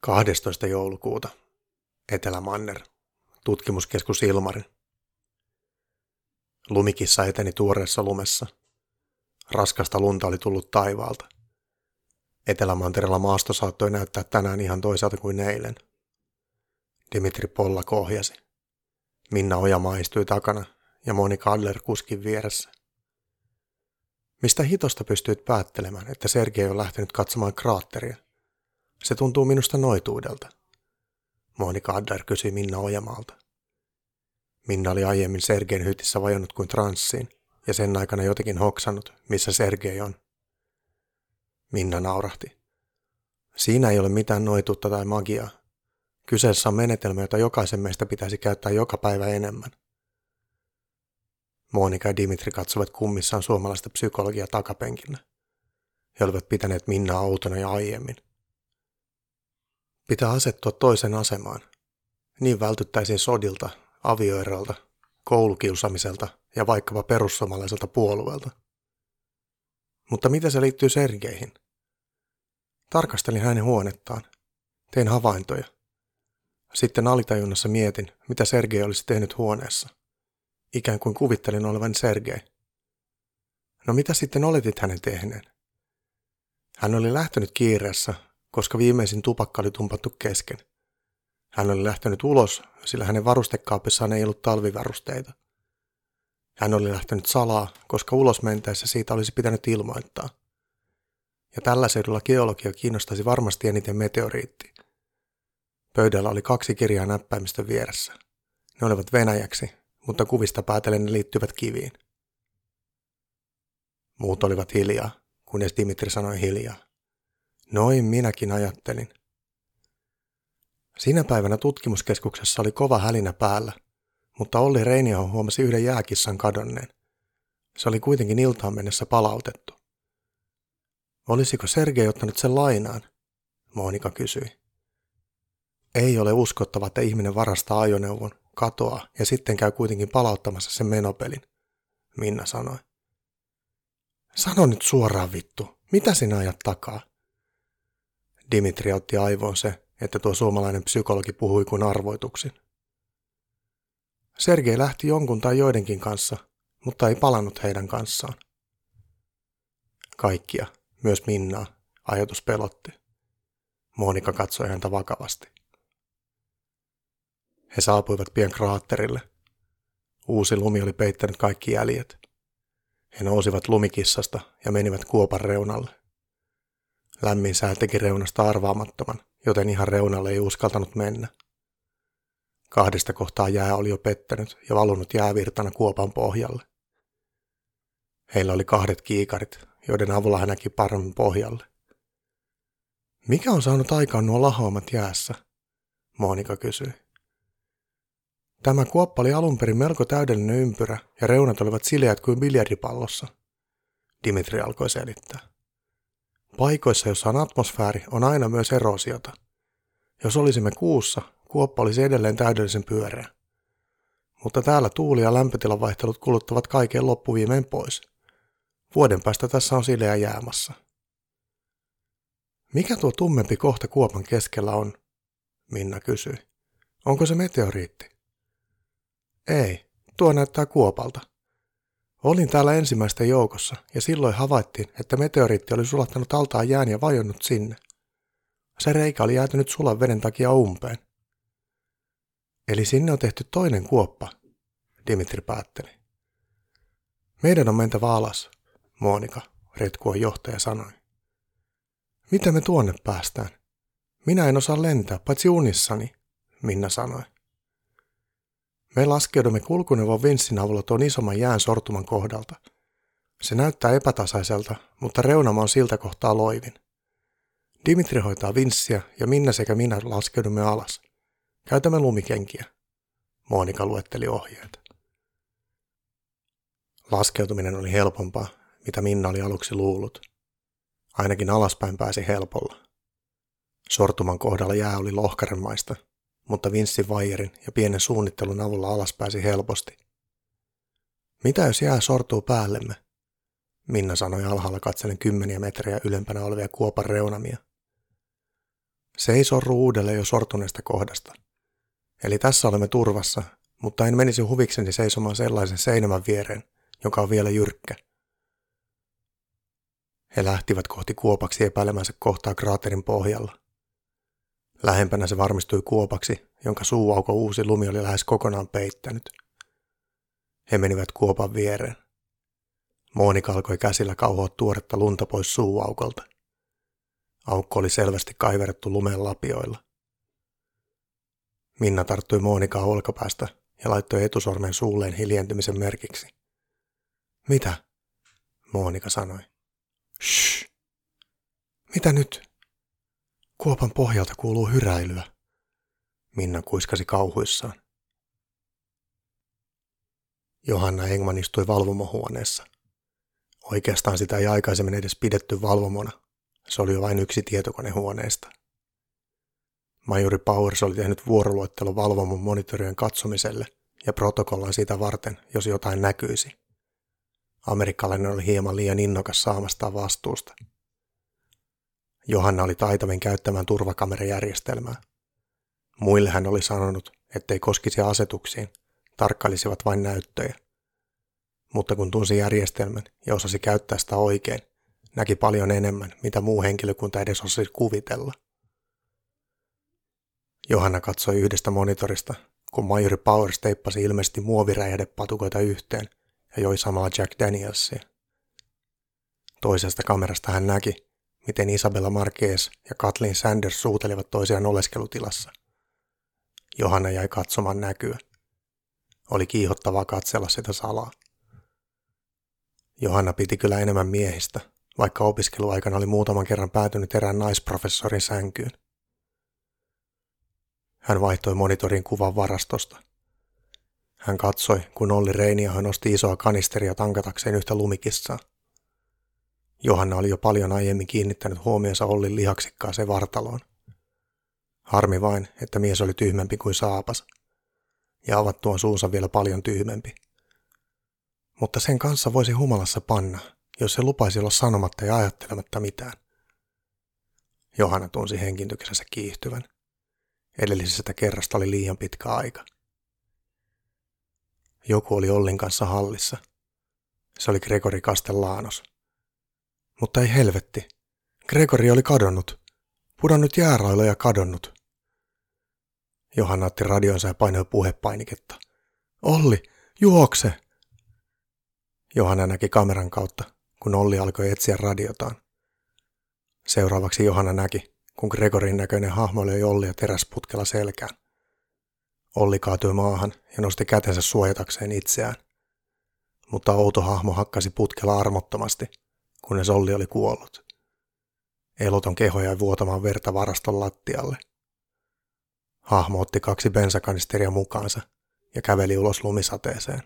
12. joulukuuta. Etelä-Manner. Tutkimuskeskus Ilmari. Lumikissa eteni tuoreessa lumessa. Raskasta lunta oli tullut taivaalta. Etelämantereella maasto saattoi näyttää tänään ihan toiselta kuin eilen. Dimitri Polla kohjasi. Minna Ojamaa istui takana ja Monika Adler kuskin vieressä. Mistä hitosta pystyit päättelemään, että Sergei on lähtenyt katsomaan kraatteria? Se tuntuu minusta noituudelta. Monika Adler kysyi Minna Ojamaalta. Minna oli aiemmin Sergein hytissä vajonnut kuin transsiin, ja sen aikana jotenkin hoksannut, missä Sergei on. Minna naurahti. Siinä ei ole mitään noituutta tai magiaa. Kyseessä on menetelmä, jota jokaisen meistä pitäisi käyttää joka päivä enemmän. Monika ja Dimitri katsovat kummissaan suomalaista psykologia takapenkillä. He olivat pitäneet Minnaa outona ja aiemmin. Pitää asettua toisen asemaan. Niin vältyttäisiin sodilta, avioerolta, koulukiusamiselta ja vaikkapa perussuomalaiselta puolueelta. Mutta mitä se liittyy Sergeihin? Tarkastelin hänen huonettaan. Tein havaintoja. Sitten alitajunnassa mietin, mitä Sergei olisi tehnyt huoneessa. Ikään kuin kuvittelin olevan Sergei. No mitä sitten oletit hänen tehneen? Hän oli lähtenyt kiireessä koska viimeisin tupakka oli tumpattu kesken. Hän oli lähtenyt ulos, sillä hänen varustekaapissaan ei ollut talvivarusteita. Hän oli lähtenyt salaa, koska ulos mentäessä siitä olisi pitänyt ilmoittaa. Ja tällä seudulla geologia kiinnostaisi varmasti eniten meteoriitti. Pöydällä oli kaksi kirjaa näppäimistä vieressä. Ne olivat venäjäksi, mutta kuvista päätellen ne liittyvät kiviin. Muut olivat hiljaa, kunnes Dimitri sanoi hiljaa. Noin minäkin ajattelin. Siinä päivänä tutkimuskeskuksessa oli kova hälinä päällä, mutta Olli Reiniaho huomasi yhden jääkissan kadonneen. Se oli kuitenkin iltaan mennessä palautettu. Olisiko Sergei ottanut sen lainaan? Monika kysyi. Ei ole uskottava, että ihminen varastaa ajoneuvon, katoaa ja sitten käy kuitenkin palauttamassa sen menopelin, Minna sanoi. Sano nyt suoraan vittu, mitä sinä ajat takaa? Dimitri otti aivoon se, että tuo suomalainen psykologi puhui kuin arvoituksin. Sergei lähti jonkun tai joidenkin kanssa, mutta ei palannut heidän kanssaan. Kaikkia, myös Minnaa, ajatus pelotti. Monika katsoi häntä vakavasti. He saapuivat pien kraatterille. Uusi lumi oli peittänyt kaikki jäljet. He nousivat lumikissasta ja menivät kuopan reunalle. Lämmin sää teki reunasta arvaamattoman, joten ihan reunalle ei uskaltanut mennä. Kahdesta kohtaa jää oli jo pettänyt ja valunut jäävirtana kuopan pohjalle. Heillä oli kahdet kiikarit, joiden avulla hän näki paremmin pohjalle. Mikä on saanut aikaan nuo lahoamat jäässä? Monika kysyi. Tämä kuoppa oli alun perin melko täydellinen ympyrä ja reunat olivat sileät kuin biljardipallossa. Dimitri alkoi selittää. Paikoissa, joissa on atmosfääri, on aina myös erosiota. Jos olisimme kuussa, kuoppa olisi edelleen täydellisen pyöreä. Mutta täällä tuuli- ja lämpötilan vaihtelut kuluttavat kaiken loppuviimein pois. Vuoden päästä tässä on sileä jäämässä. Mikä tuo tummempi kohta kuopan keskellä on? Minna kysyi. Onko se meteoriitti? Ei, tuo näyttää kuopalta. Olin täällä ensimmäisten joukossa ja silloin havaittiin, että meteoriitti oli sulattanut altaan jään ja vajonnut sinne. Se reikä oli jäätynyt sulan veden takia umpeen. Eli sinne on tehty toinen kuoppa, Dimitri päätteli. Meidän on mentävä alas, Monika, retkuon johtaja sanoi. Mitä me tuonne päästään? Minä en osaa lentää, paitsi unissani, Minna sanoi. Me laskeudumme kulkuneuvon vinssin avulla tuon isomman jään sortuman kohdalta. Se näyttää epätasaiselta, mutta reunama on siltä kohtaa loivin. Dimitri hoitaa vinssiä ja Minna sekä minä laskeudumme alas. Käytämme lumikenkiä. Monika luetteli ohjeet. Laskeutuminen oli helpompaa, mitä Minna oli aluksi luullut. Ainakin alaspäin pääsi helpolla. Sortuman kohdalla jää oli lohkaremaista, mutta vinssin vaijerin ja pienen suunnittelun avulla alas pääsi helposti. Mitä jos jää sortuu päällemme? Minna sanoi alhaalla katsellen kymmeniä metriä ylempänä olevia kuopan reunamia. Se ei sorru uudelleen jo sortuneesta kohdasta. Eli tässä olemme turvassa, mutta en menisi huvikseni seisomaan sellaisen seinämän viereen, joka on vielä jyrkkä. He lähtivät kohti kuopaksi epäilemänsä kohtaa kraaterin pohjalla. Lähempänä se varmistui kuopaksi, jonka suuauko uusi lumi oli lähes kokonaan peittänyt. He menivät kuopan viereen. Monika alkoi käsillä kauhoa tuoretta lunta pois suuaukolta. Aukko oli selvästi kaiverrettu lumeen lapioilla. Minna tarttui Moonikaa olkapäästä ja laittoi etusormen suulleen hiljentymisen merkiksi. Mitä? Moonika sanoi. Shh. Mitä nyt? Kuopan pohjalta kuuluu hyräilyä. Minna kuiskasi kauhuissaan. Johanna Engman istui valvomohuoneessa. Oikeastaan sitä ei aikaisemmin edes pidetty valvomona. Se oli jo vain yksi tietokonehuoneesta. Majuri Powers oli tehnyt vuoroluettelo valvomon monitorien katsomiselle ja protokollan sitä varten, jos jotain näkyisi. Amerikkalainen oli hieman liian innokas saamastaan vastuusta. Johanna oli taitavin käyttämään turvakamerajärjestelmää. Muille hän oli sanonut, ettei koskisi asetuksiin, tarkkailisivat vain näyttöjä. Mutta kun tunsi järjestelmän ja osasi käyttää sitä oikein, näki paljon enemmän, mitä muu henkilökunta edes osasi kuvitella. Johanna katsoi yhdestä monitorista, kun majori Powers teippasi ilmeisesti muoviräjähdepatukoita yhteen ja joi samalla Jack Danielsia. Toisesta kamerasta hän näki, miten Isabella Marquez ja Kathleen Sanders suutelivat toisiaan oleskelutilassa. Johanna jäi katsomaan näkyä. Oli kiihottavaa katsella sitä salaa. Johanna piti kyllä enemmän miehistä, vaikka opiskeluaikana oli muutaman kerran päätynyt erään naisprofessorin sänkyyn. Hän vaihtoi monitorin kuvan varastosta. Hän katsoi, kun Olli Reiniaho nosti isoa kanisteria tankatakseen yhtä lumikissaa. Johanna oli jo paljon aiemmin kiinnittänyt huomionsa Ollin lihaksikkaaseen vartaloon. Harmi vain, että mies oli tyhmempi kuin saapas. Ja avattuaan suunsa vielä paljon tyhmempi. Mutta sen kanssa voisi humalassa panna, jos se lupaisi olla sanomatta ja ajattelematta mitään. Johanna tunsi henkintyksensä kiihtyvän. Edellisestä kerrasta oli liian pitkä aika. Joku oli Ollin kanssa hallissa. Se oli Gregori Castellanos. Mutta ei helvetti. Gregori oli kadonnut. Pudonnut jäärailla ja kadonnut. Johanna otti radionsa ja painoi puhepainiketta. Olli, juokse! Johanna näki kameran kautta, kun Olli alkoi etsiä radiotaan. Seuraavaksi Johanna näki, kun Gregorin näköinen hahmo löi Ollia teräsputkella selkään. Olli kaatui maahan ja nosti kätensä suojatakseen itseään. Mutta outo hahmo hakkasi putkella armottomasti, kunnes Olli oli kuollut. Eloton keho jäi vuotamaan verta varaston lattialle. Hahmo otti kaksi bensakanisteria mukaansa ja käveli ulos lumisateeseen.